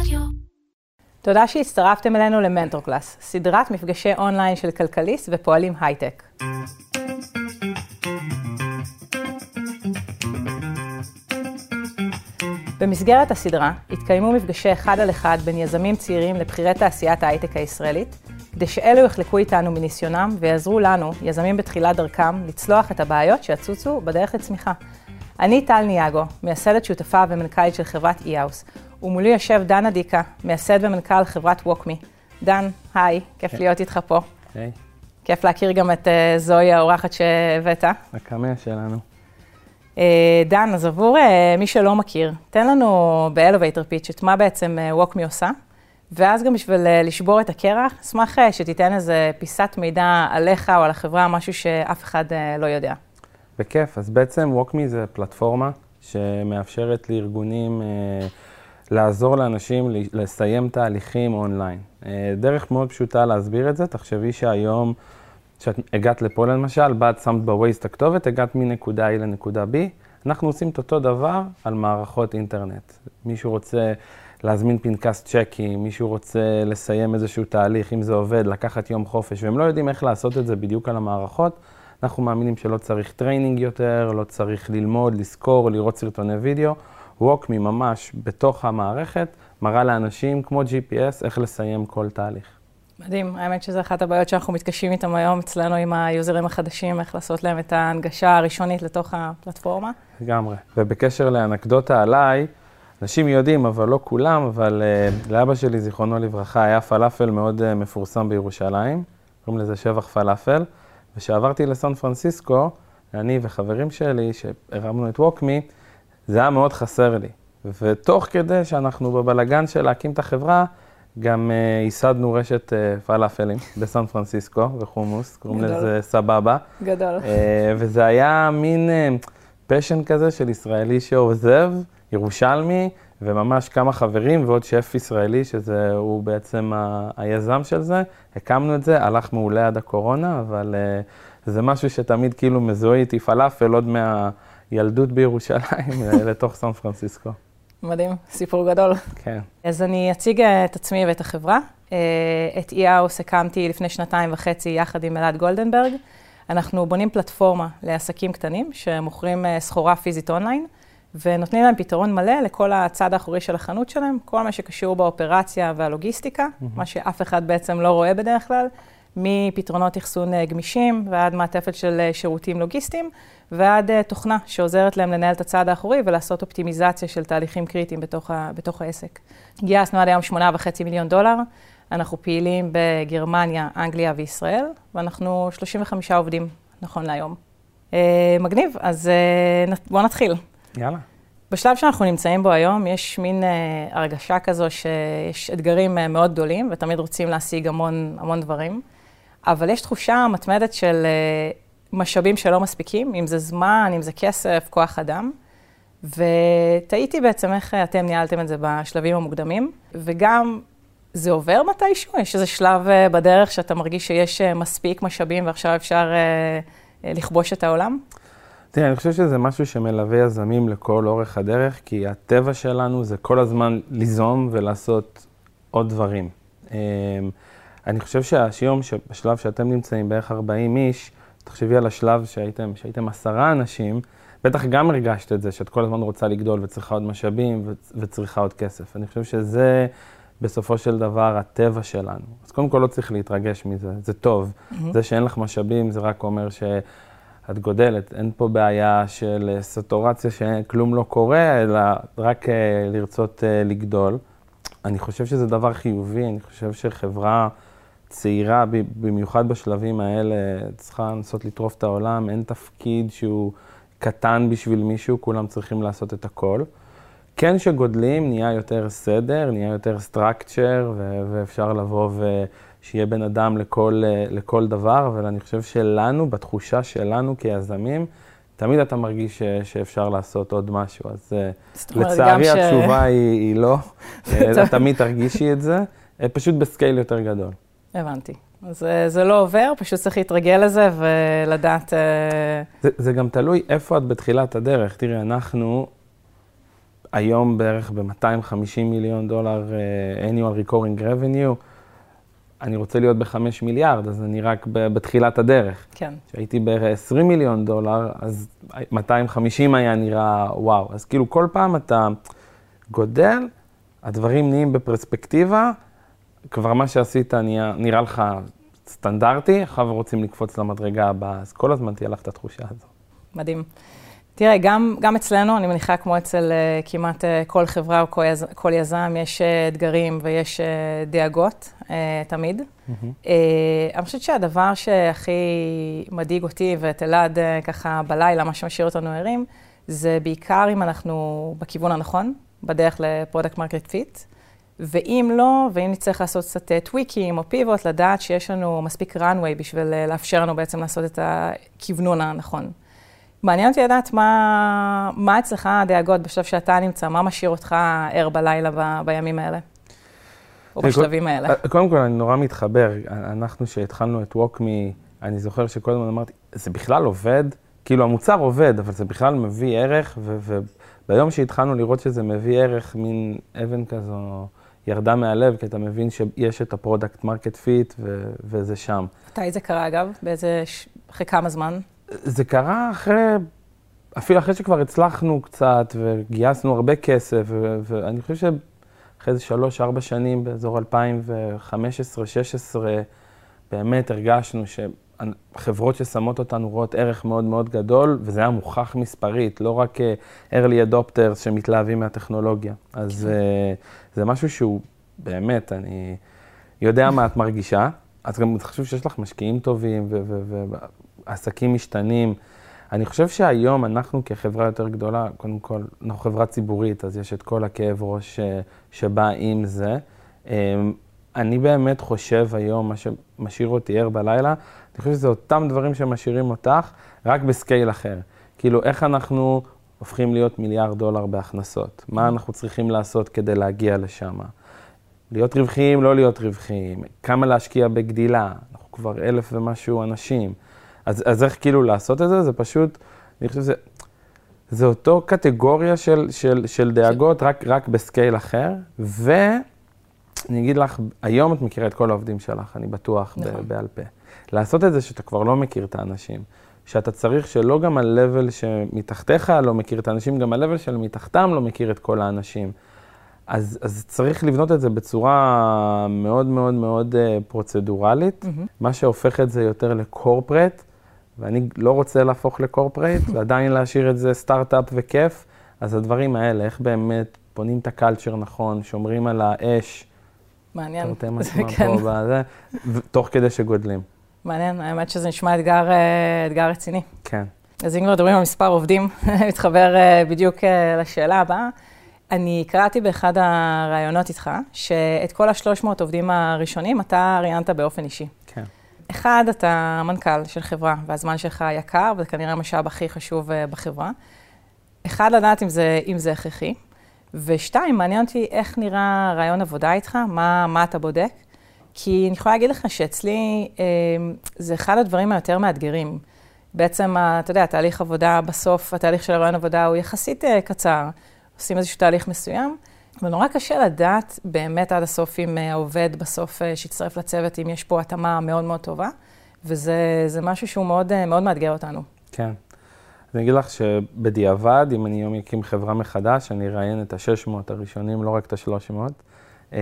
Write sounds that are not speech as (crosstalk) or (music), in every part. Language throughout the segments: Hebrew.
רדיו. תודה שהצטרפתם אלינו ל Mentor Class, סדרת מפגשי אונליין של כלכליסט ופועלים הייטק. במסגרת הסדרה התקיימו מפגשי אחד על אחד בין יזמים צעירים לבכירי תעשיית ההייטק הישראלית, כדי שאלו יחלקו איתנו מניסיונם ויעזרו לנו, יזמים בתחילת דרכם, לצלוח את הבעיות שיצוצו בדרך לצמיחה. אני טל ניאגו, מייסדת שותפה ומנכ"לית של חברת e-house, ומולי יושב דן אדיקה, מייסד ומנכ"ל חברת ווקמי. דן, היי, כיף כן. להיות איתך פה. היי, כיף להכיר גם את אה, זוהי האורחת שהבאת. הקמע שלנו. אה, דן, אז עבור אה, מי שלא מכיר, תן לנו באלווייטר פיץ' את מה בעצם ווקמי עושה, ואז גם בשביל אה, לשבור את הקרח, אשמח אה, שתיתן איזה פיסת מידע עליך או על החברה, משהו שאף אחד אה, לא יודע. בכיף, אז בעצם ווקמי זה פלטפורמה שמאפשרת לארגונים אה, לעזור לאנשים לסיים תהליכים אונליין. אה, דרך מאוד פשוטה להסביר את זה, תחשבי שהיום, כשאת הגעת לפה למשל, באת שמת בווייז את הכתובת, הגעת מנקודה A לנקודה B, אנחנו עושים את אותו דבר על מערכות אינטרנט. מישהו רוצה להזמין פנקס צ'קים, מישהו רוצה לסיים איזשהו תהליך, אם זה עובד, לקחת יום חופש, והם לא יודעים איך לעשות את זה בדיוק על המערכות. אנחנו מאמינים שלא צריך training יותר, לא צריך ללמוד, לזכור, לראות סרטוני וידאו. WalkMe ממש בתוך המערכת מראה לאנשים כמו GPS איך לסיים כל תהליך. מדהים, האמת שזו אחת הבעיות שאנחנו מתקשים איתן היום אצלנו עם היוזרים החדשים, איך לעשות להם את ההנגשה הראשונית לתוך הפלטפורמה. לגמרי. ובקשר לאנקדוטה עליי, אנשים יודעים, אבל לא כולם, אבל uh, לאבא שלי, זיכרונו לברכה, היה פלאפל מאוד uh, מפורסם בירושלים, קוראים לזה שבח פלאפל, וכשעברתי לסן פרנסיסקו, אני וחברים שלי, שהרמנו את ווקמי, זה היה מאוד חסר לי. ותוך כדי שאנחנו בבלגן של להקים את החברה, גם uh, ייסדנו רשת uh, פלאפלים (laughs) בסן פרנסיסקו וחומוס, קוראים. לזה סבבה. גדול. אה, וזה היה מין פשן כזה של ישראלי שעוזב, ירושלמי, וממש כמה חברים ועוד שף ישראלי, שזה הוא בעצם ה- היזם של זה. הקמנו את זה, הלך מעולה עד הקורונה, אבל אה, זה משהו שתמיד כאילו מזוהה איתי פלאפל עוד מהילדות בירושלים אה, (laughs) לתוך סן פרנסיסקו. מדהים, סיפור גדול. כן. אז אני אציג אה, את עצמי ואת החברה. אה, את e-house הקמתי לפני שנתיים וחצי יחד עם אלעד גולדנברג. אנחנו בונים פלטפורמה לעסקים קטנים שמוכרים סחורה פיזית אונליין, ונותנים להם פתרון מלא לכל הצד האחורי של החנות שלהם, כל מה שקשור באופרציה והלוגיסטיקה, מה שאף אחד בעצם לא רואה בדרך כלל, מפתרונות אחסון אה, גמישים ועד מעטפת של אה, שירותים לוגיסטיים, ועד אה, תוכנה שעוזרת להם לנהל את הצד האחורי ולעשות אופטימיזציה של תהליכים קריטיים בתוך, ה, בתוך העסק. גייסנו עד היום 8.5 מיליון דולר, אנחנו פעילים בגרמניה, אנגליה וישראל, ואנחנו 35 עובדים נכון להיום. אה, מגניב, אז אה, בואו נתחיל. יאללה. בשלב שאנחנו נמצאים בו היום, יש מין אה, הרגשה כזו שיש אתגרים אה, מאוד גדולים, ותמיד רוצים להשיג המון, המון דברים, אבל יש תחושה מתמדת של אה, משאבים שלא מספיקים, אם זה זמן, אם זה כסף, כוח אדם, ותהיתי בעצם איך אה, אתם ניהלתם את זה בשלבים המוקדמים, וגם זה עובר מתישהו? יש איזה שלב אה, בדרך שאתה מרגיש שיש מספיק משאבים ועכשיו אפשר לכבוש את העולם? תראה, אני חושב שזה משהו שמלווה יזמים לכל אורך הדרך, כי הטבע שלנו זה כל הזמן ליזום ולעשות עוד דברים. אני חושב שהיום, בשלב שאתם נמצאים בערך 40 איש, תחשבי על השלב שהייתם, שהייתם עשרה אנשים, בטח גם הרגשת את זה, שאת כל הזמן רוצה לגדול וצריכה עוד משאבים וצריכה עוד כסף. אני חושב שזה בסופו של דבר הטבע שלנו. אז קודם כל לא צריך להתרגש מזה, זה טוב. זה שאין לך משאבים זה רק אומר ש... את גודלת, אין פה בעיה של אה, סטורציה שכלום לא קורה, אלא רק אה, לרצות אה, לגדול. אני חושב שזה דבר חיובי, אני חושב שחברה צעירה, במיוחד בשלבים האלה, צריכה לנסות לטרוף את העולם, אין תפקיד שהוא קטן בשביל מישהו, כולם צריכים לעשות את הכל. כן שגודלים, נהיה יותר סדר, נהיה יותר ו- ואפשר לבוא ושיהיה בן אדם לכל, לכל דבר, אבל אני חושב שלנו, בתחושה שלנו כיזמים, תמיד אתה מרגיש ש- שאפשר לעשות עוד משהו, אז אה, לצערי ש- התשובה היא, היא לא, (laughs) אה, טוב. תמיד תרגישי את זה, אה, פשוט בסקייל יותר גדול. הבנתי. אז אה, זה לא עובר, פשוט צריך להתרגל לזה ולדעת... אה, זה, זה גם תלוי איפה את בתחילת הדרך. תראי, אנחנו, היום בערך ב-250 מיליון דולר uh, annual recurring revenue. אני רוצה להיות ב-5 מיליארד, אז אני רק בתחילת הדרך. כן. כשהייתי ב-20 מיליון דולר, אז 250 היה נראה וואו. אז כאילו כל פעם אתה גודל, הדברים נהיים בפרספקטיבה, כבר מה שעשית נראה, נראה לך סטנדרטי, עכשיו רוצים לקפוץ למדרגה הבאה, אז כל הזמן תהיה לך את התחושה הזו. מדהים. תראה, גם, גם אצלנו, אני מניחה כמו אצל uh, כמעט uh, כל חברה או כל, יז, כל יזם, יש uh, אתגרים ויש uh, דאגות, uh, תמיד. Mm-hmm. Uh, אני חושבת שהדבר שהכי מדאיג אותי ואת אלעד uh, ככה בלילה, מה שמשאיר אותנו ערים, זה בעיקר אם אנחנו בכיוון הנכון, בדרך ל product market fit. ואם לא, ואם נצטרך לעשות קצת טוויקים או פיבוט, לדעת שיש לנו מספיק runway בשביל לאפשר לנו בעצם לעשות את הכיוונון הנכון. מעניין אותי לדעת מה, מה אצלך הדאגות בשלב שאתה נמצא, מה משאיר אותך ער בלילה ב, בימים האלה, או בשלבים האלה. קודם כל, אני נורא מתחבר. אנחנו, שהתחלנו את WalkMe, אני זוכר שכל הזמן אמרתי, זה בכלל עובד? כאילו, המוצר עובד, אבל זה בכלל מביא ערך, וביום שהתחלנו לראות שזה מביא ערך, מין אבן כזו ירדה מהלב, כי אתה מבין שיש את ה product market fit, וזה שם. מתי זה קרה, אגב? באיזה, אחרי כמה זמן? זה קרה אחרי, אפילו אחרי שכבר הצלחנו קצת וגייסנו הרבה כסף, ו- ואני חושב שאחרי איזה שלוש-ארבע שנים, באזור 2015-2016, באמת הרגשנו שחברות ששמות אותנו רואות ערך מאוד מאוד גדול, וזה היה מוכח מספרית, לא רק אה, early adopters שמתלהבים מהטכנולוגיה. אז uh, זה משהו שהוא באמת, אני יודע מה את מרגישה. אז גם חשוב שיש לך משקיעים טובים, עסקים משתנים. אני חושב שהיום אנחנו כחברה יותר גדולה, קודם כל, אנחנו חברה ציבורית, אז יש את כל הכאב ראש אה, שבא עם זה. אמ, אני באמת חושב היום, מה שמשאיר אותי ער בלילה, אני חושב שזה אותם דברים שמשאירים אותך, רק בסקייל אחר. כאילו, איך אנחנו הופכים להיות מיליארד דולר בהכנסות? מה אנחנו צריכים לעשות כדי להגיע לשם? להיות רווחיים, לא להיות רווחיים, כמה להשקיע בגדילה, אנחנו כבר אלף ומשהו אנשים. אז, אז איך כאילו לעשות את זה? זה פשוט, אני חושב שזה, זה אותו קטגוריה של, של, של דאגות, רק, רק בסקייל אחר, ואני אגיד לך, היום את מכירה את כל העובדים שלך, אני בטוח, נכון. בעל פה. לעשות את זה שאתה כבר לא מכיר את האנשים. שאתה צריך שלא גם ה-level שמתחתיך לא מכיר את האנשים, גם ה-level של מתחתם לא מכיר את כל האנשים. אז, אז צריך לבנות את זה בצורה מאוד מאוד מאוד uh, פרוצדורלית, mm-hmm. מה שהופך את זה יותר לקורפרט, ואני לא רוצה להפוך לקורפרייט, (laughs) ועדיין להשאיר את זה סטארט-אפ וכיף, אז הדברים האלה, איך באמת בונים את הקלצ'ר נכון, שומרים על האש. מעניין. תרתי (laughs) משמע כן. פה בזה, תוך כדי שגודלים. מעניין, האמת שזה נשמע אתגר, אה, אתגר רציני. כן. אז אם כבר מדברים על מספר עובדים, (laughs) מתחבר אה, בדיוק אה, לשאלה הבאה. אני קראתי באחד הראיונות איתך, שאת כל השלוש מאות עובדים הראשונים אתה ראיינת באופן אישי. כן. אחד, אתה מנכ"ל של חברה, והזמן שלך יקר, וזה כנראה המשאב הכי חשוב בחברה. אחד, לדעת אם זה, אם זה הכרחי. ושתיים, מעניין אותי איך נראה רעיון עבודה איתך, מה, מה אתה בודק. כי אני יכולה להגיד לך שאצלי אה, זה אחד הדברים היותר מאתגרים. בעצם, אתה יודע, תהליך עבודה בסוף, התהליך של הרעיון עבודה הוא יחסית אה, קצר. עושים איזשהו תהליך מסוים, ונורא קשה לדעת באמת עד הסוף אם העובד בסוף אה, שיצטרף לצוות, אם יש פה התאמה מאוד מאוד טובה, וזה משהו שהוא מאוד, אה, מאוד מאתגר אותנו. כן. אני אגיד לך שבדיעבד, אם אני היום אקים חברה מחדש, אני אראיין את ה-600 הראשונים, לא רק את ה-300. אה,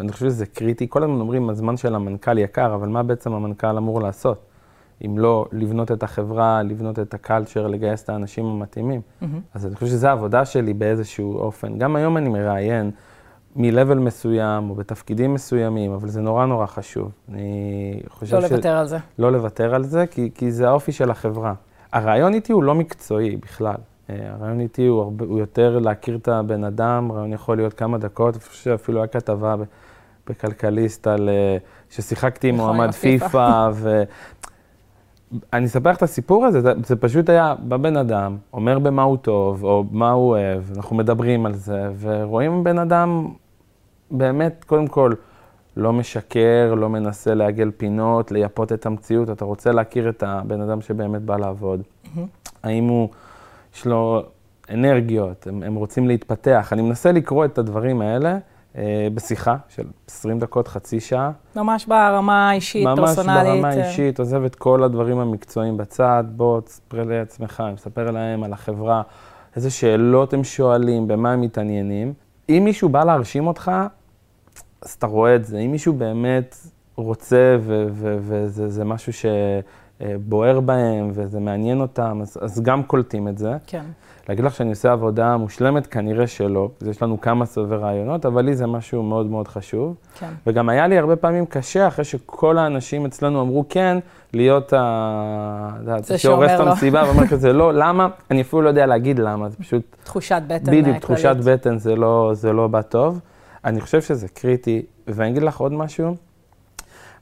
אני חושב שזה קריטי. כל הזמן אומרים, הזמן של המנכ"ל יקר, אבל מה בעצם המנכ"ל אמור לעשות? אם לא לבנות את החברה, לבנות את הקלצ'ר, לגייס את האנשים המתאימים. Mm-hmm. אז אני חושב שזו העבודה שלי באיזשהו אופן. גם היום אני מראיין מ-level מסוים או בתפקידים מסוימים, אבל זה נורא נורא חשוב. אני חושב לא ש... לא לוותר על זה. לא לוותר על זה, כי, כי זה האופי של החברה. הרעיון איתי הוא לא מקצועי בכלל. אה, הרעיון איתי הוא, הרבה, הוא יותר להכיר את הבן אדם, הרעיון יכול להיות כמה דקות, אפילו היה כתבה בכלכליסט על, אה, ששיחקתי עם נכון, מועמד פיפא, אני אספר לך את הסיפור הזה, זה, זה פשוט היה בבן אדם, אומר במה הוא טוב, או מה הוא אוהב, אנחנו מדברים על זה, ורואים בן אדם באמת, קודם כל, לא משקר, לא מנסה לעגל פינות, לייפות את המציאות, אתה רוצה להכיר את הבן אדם שבאמת בא לעבוד. Mm-hmm. האם הוא, יש לו אנרגיות, הם, הם רוצים להתפתח. אני מנסה לקרוא את הדברים האלה אה, בשיחה של 20 דקות, חצי שעה. ממש ברמה האישית, ממש פרסונלית. ברמה אה, האישית, עוזב את כל הדברים המקצועיים בצד, בוא תספר לעצמך, מספר להם על החברה, איזה שאלות הם שואלים, במה הם מתעניינים. אם מישהו בא להרשים אותך, אז אתה רואה את זה. אם מישהו באמת רוצה וזה זה משהו שבוער בהם וזה מעניין אותם, אז, אז גם קולטים את זה. כן. להגיד לך שאני עושה עבודה מושלמת? כנראה שלא. אז יש לנו כמה סבבי רעיונות, אבל לי זה משהו מאוד מאוד חשוב. כן. וגם היה לי הרבה פעמים קשה, אחרי שכל האנשים אצלנו אמרו כן, להיות ה... זה שהורס את לא. המסיבה ואומר כזה לא, למה? אני אפילו לא יודע להגיד למה, זה פשוט, תחושת בטן בדיוק. תחושת בטן זה לא, זה לא בא טוב. אני חושב שזה קריטי, ואני אגיד לך עוד משהו,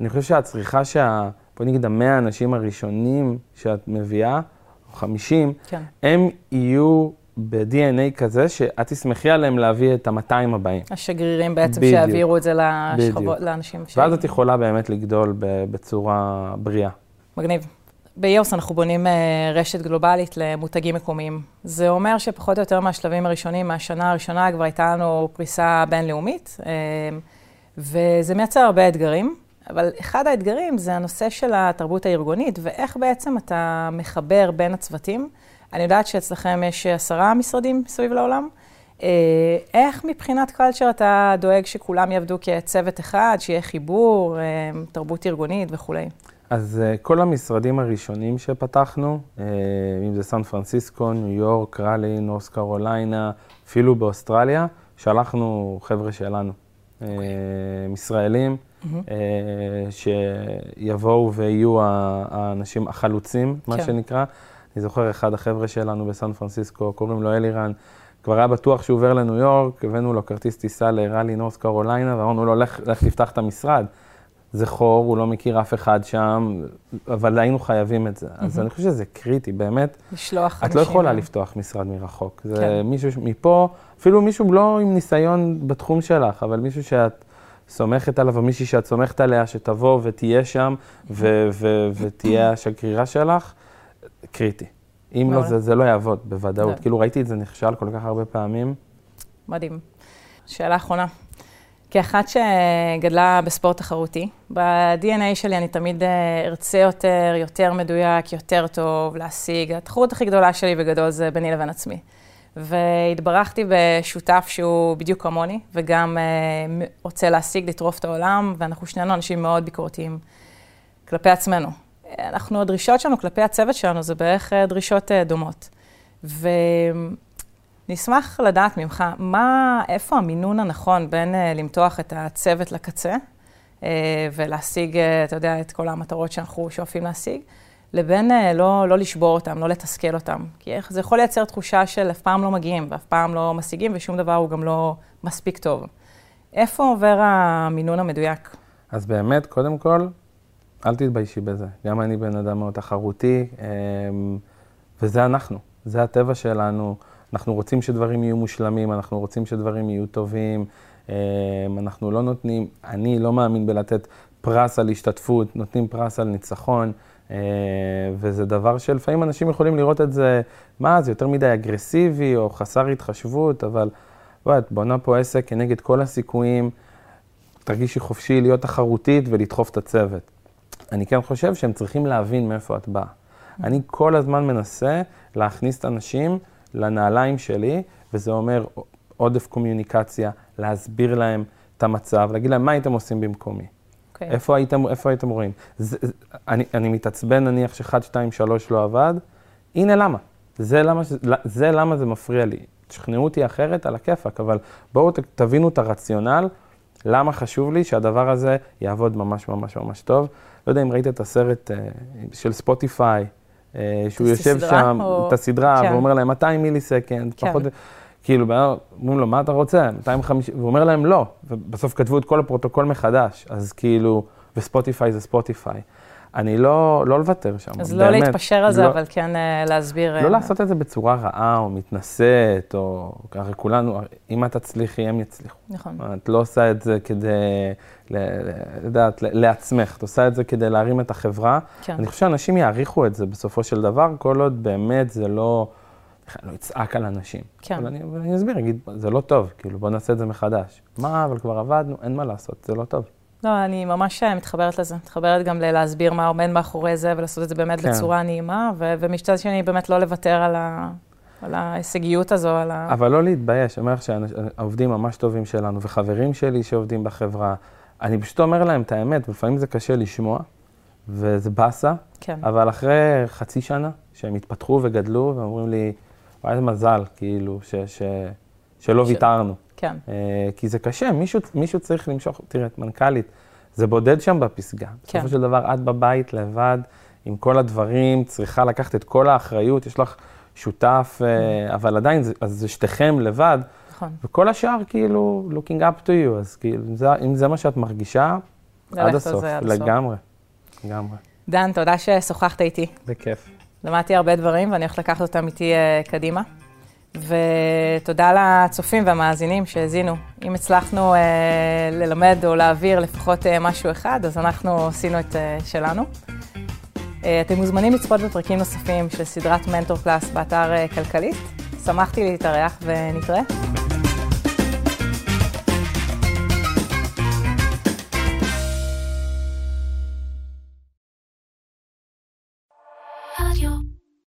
אני חושב שהצריכה שה... בוא נגיד המאה האנשים הראשונים שאת מביאה, או 50, כן. הם יהיו ב-DNA כזה שאת תשמחי עליהם להביא את ה-200 הבאים. השגרירים בעצם בדיוק. שהעבירו את זה לשכבות. לאנשים. ש- ואז את יכולה באמת לגדול בצורה בריאה. מגניב. ביוס אנחנו בונים אה, רשת גלובלית למותגים מקומיים. זה אומר שפחות או יותר מהשלבים הראשונים, מהשנה הראשונה כבר הייתה לנו פריסה בינלאומית, אה, וזה מייצר הרבה אתגרים, אבל אחד האתגרים זה הנושא של התרבות הארגונית, ואיך בעצם אתה מחבר בין הצוותים. אני יודעת שאצלכם יש עשרה משרדים מסביב לעולם. אה, איך מבחינת קלצ'ר אתה דואג שכולם יעבדו כצוות אחד, שיהיה חיבור, אה, תרבות ארגונית וכולי? אז uh, כל המשרדים הראשונים שפתחנו, אם זה סן פרנסיסקו, ניו יורק, ראלי, נורס קרוליינה, אפילו באוסטרליה, שלחנו חבר'ה שלנו, uh, ישראלים, uh, שיבואו ויהיו האנשים החלוצים, מה כן. שנקרא. אני זוכר אחד החבר'ה שלנו בסן פרנסיסקו, קוראים לו אלירן, כבר היה בטוח שהוא עובר לניו יורק, הבאנו לו כרטיס טיסה לראלי נורס קרוליינה, ואמרנו לו, לך, לך תפתח את המשרד. זה חור, הוא לא מכיר אף אחד שם, אבל היינו חייבים את זה. אז אני חושב שזה קריטי, באמת. לשלוח את לא יכולה אה, לפתוח משרד מרחוק. זה כן. מישהו מפה, אפילו מישהו לא עם ניסיון בתחום שלך, אבל מישהו שאת סומכת עליו, או מישהי שאת סומכת עליה, שתבוא ותהיה שם, ו- ו- ותהיה השגרירה שלך, קריטי. אם לא. זה, זה לא יעבוד, בוודאות. כאילו, ראיתי את זה נכשל כל כך הרבה פעמים. מדהים. שאלה אחרונה. כאחת שגדלה בספורט תחרותי, ב-DNA שלי אני תמיד אה, ארצה יותר, יותר מדויק, יותר טוב, להשיג. התחרות הכי גדולה שלי בגדול זה ביני לבין עצמי. והתברכתי בשותף שהוא בדיוק כמוני, וגם אה, רוצה להשיג, לטרוף את העולם, ואנחנו שנינו אנשים מאוד ביקורתיים כלפי עצמנו. אנחנו, הדרישות שלנו כלפי הצוות שלנו זה בערך אה, דרישות אה, דומות. ונשמח לדעת ממך, מה, איפה המינון הנכון בין אה, למתוח את הצוות לקצה אה, ולהשיג, אה, אתה יודע, את כל המטרות שאנחנו שואפים להשיג, לבין אה, לא, לא לשבור אותם, לא לתסכל אותם. כי איך- זה יכול לייצר תחושה של אף פעם לא מגיעים ואף פעם לא משיגים ושום דבר הוא גם לא מספיק טוב. איפה עובר המינון המדויק? אז באמת, קודם כל, אל תתביישי בזה. גם אני בן אדם מאוד תחרותי, אמ, וזה אנחנו, זה הטבע שלנו. אנחנו רוצים שדברים יהיו מושלמים, אנחנו רוצים שדברים יהיו טובים. אמ, אנחנו לא נותנים, אני לא מאמין בלתת פרס על השתתפות, נותנים פרס על ניצחון. אה, וזה דבר שלפעמים אנשים יכולים לראות את זה, מה, זה יותר מדי אגרסיבי או חסר התחשבות, אבל בואי, את בונה פה עסק כנגד כל הסיכויים. תרגישי חופשי להיות תחרותית ולדחוף את הצוות. אני כן חושב שהם צריכים להבין מאיפה את באה. אני כל הזמן מנסה להכניס את האנשים לנעליים שלי, וזה אומר עודף קומיוניקציה, להסביר להם את המצב, להגיד להם מה הייתם עושים במקומי. אוקיי. איפה הייתם, איפה הייתם רואים? זה, זה, אני, אני מתעצבן נניח ש-1, 2, 3 לא עבד, הנה למה. זה למה, זה למה זה מפריע לי. תשכנעו אותי אחרת על הכיפאק, אבל בואו ת- תבינו את הרציונל, למה חשוב לי שהדבר הזה יעבוד ממש ממש ממש טוב. לא יודע אם ראית את הסרט אה, של ספוטיפיי, אה, שהוא יושב שם, או- את הסדרה, כן. ואומר להם 200 מיליסקנד, כן. פחות, כאילו, אומרים לו, מה אתה רוצה? 250, והוא אומר להם לא, ובסוף כתבו את כל הפרוטוקול מחדש, אז כאילו, וספוטיפיי זה ספוטיפיי. אני לא, לא לוותר שם, אז לא באמת. להתפשר על זה, לא- אבל כן אה, להסביר. לא אה, לעשות את זה בצורה רעה או מתנשאת, או הרי כולנו, אם את תצליחי, הם יצליחו. נכון. את לא עושה את זה כדי, לדעת, לעצמך, את עושה את זה כדי להרים את החברה. כן. אני חושב שאנשים יעריכו את זה בסופו של דבר, כל עוד באמת זה לא לא יצעק על אנשים. כן. אבל אני, אבל אני אסביר, אגיד, זה לא טוב, כאילו, בוא נעשה את זה מחדש. מה, אבל כבר עבדנו, אין מה לעשות, זה לא טוב. לא, אני ממש אה, מתחברת לזה. מתחברת גם להסביר מה עומד מאחורי זה, ולעשות את זה באמת כן. בצורה נעימה, ו- ומצד שני, באמת לא לוותר על, ה- על ההישגיות הזו, על ה... אבל לא להתבייש, אני אומר לך שהעובדים ממש טובים שלנו, וחברים שלי שעובדים בחברה, אני פשוט אומר להם את האמת, ולפעמים זה קשה לשמוע, וזה באסה, כן, אבל אחרי חצי שנה, שהם התפתחו וגדלו, והם אומרים לי, וואי, איזה מזל, כאילו, ש, ש, שלא ש- ויתרנו. כן, אה, כי זה קשה, מישהו, מישהו צריך למשוך, תראה, את מנכ"לית, זה בודד שם בפסגה. כן. בסופו של דבר, את בבית לבד, עם כל הדברים, צריכה לקחת את כל האחריות, יש לך שותף, אה, אבל עדיין, זה- אז זה שתיכם לבד, נכון. וכל השאר כאילו looking up to you, אז כאילו, אם זה, אם זה מה שאת מרגישה, הסוף, עד הסוף. לגמרי, לגמרי. דן, תודה ששוחחת איתי. בכיף. למדתי הרבה דברים ואני הולכת לקחת אותם איתי אה, קדימה. ותודה לצופים והמאזינים שהאזינו. אם הצלחנו אה, ללמד או להעביר לפחות אה, משהו אחד, אז אנחנו עשינו את אה, שלנו. אה, אתם מוזמנים לצפות בפרקים נוספים של סדרת מנטור קלאס באתר אה, כלכליסט. שמחתי להתארח ונתראה.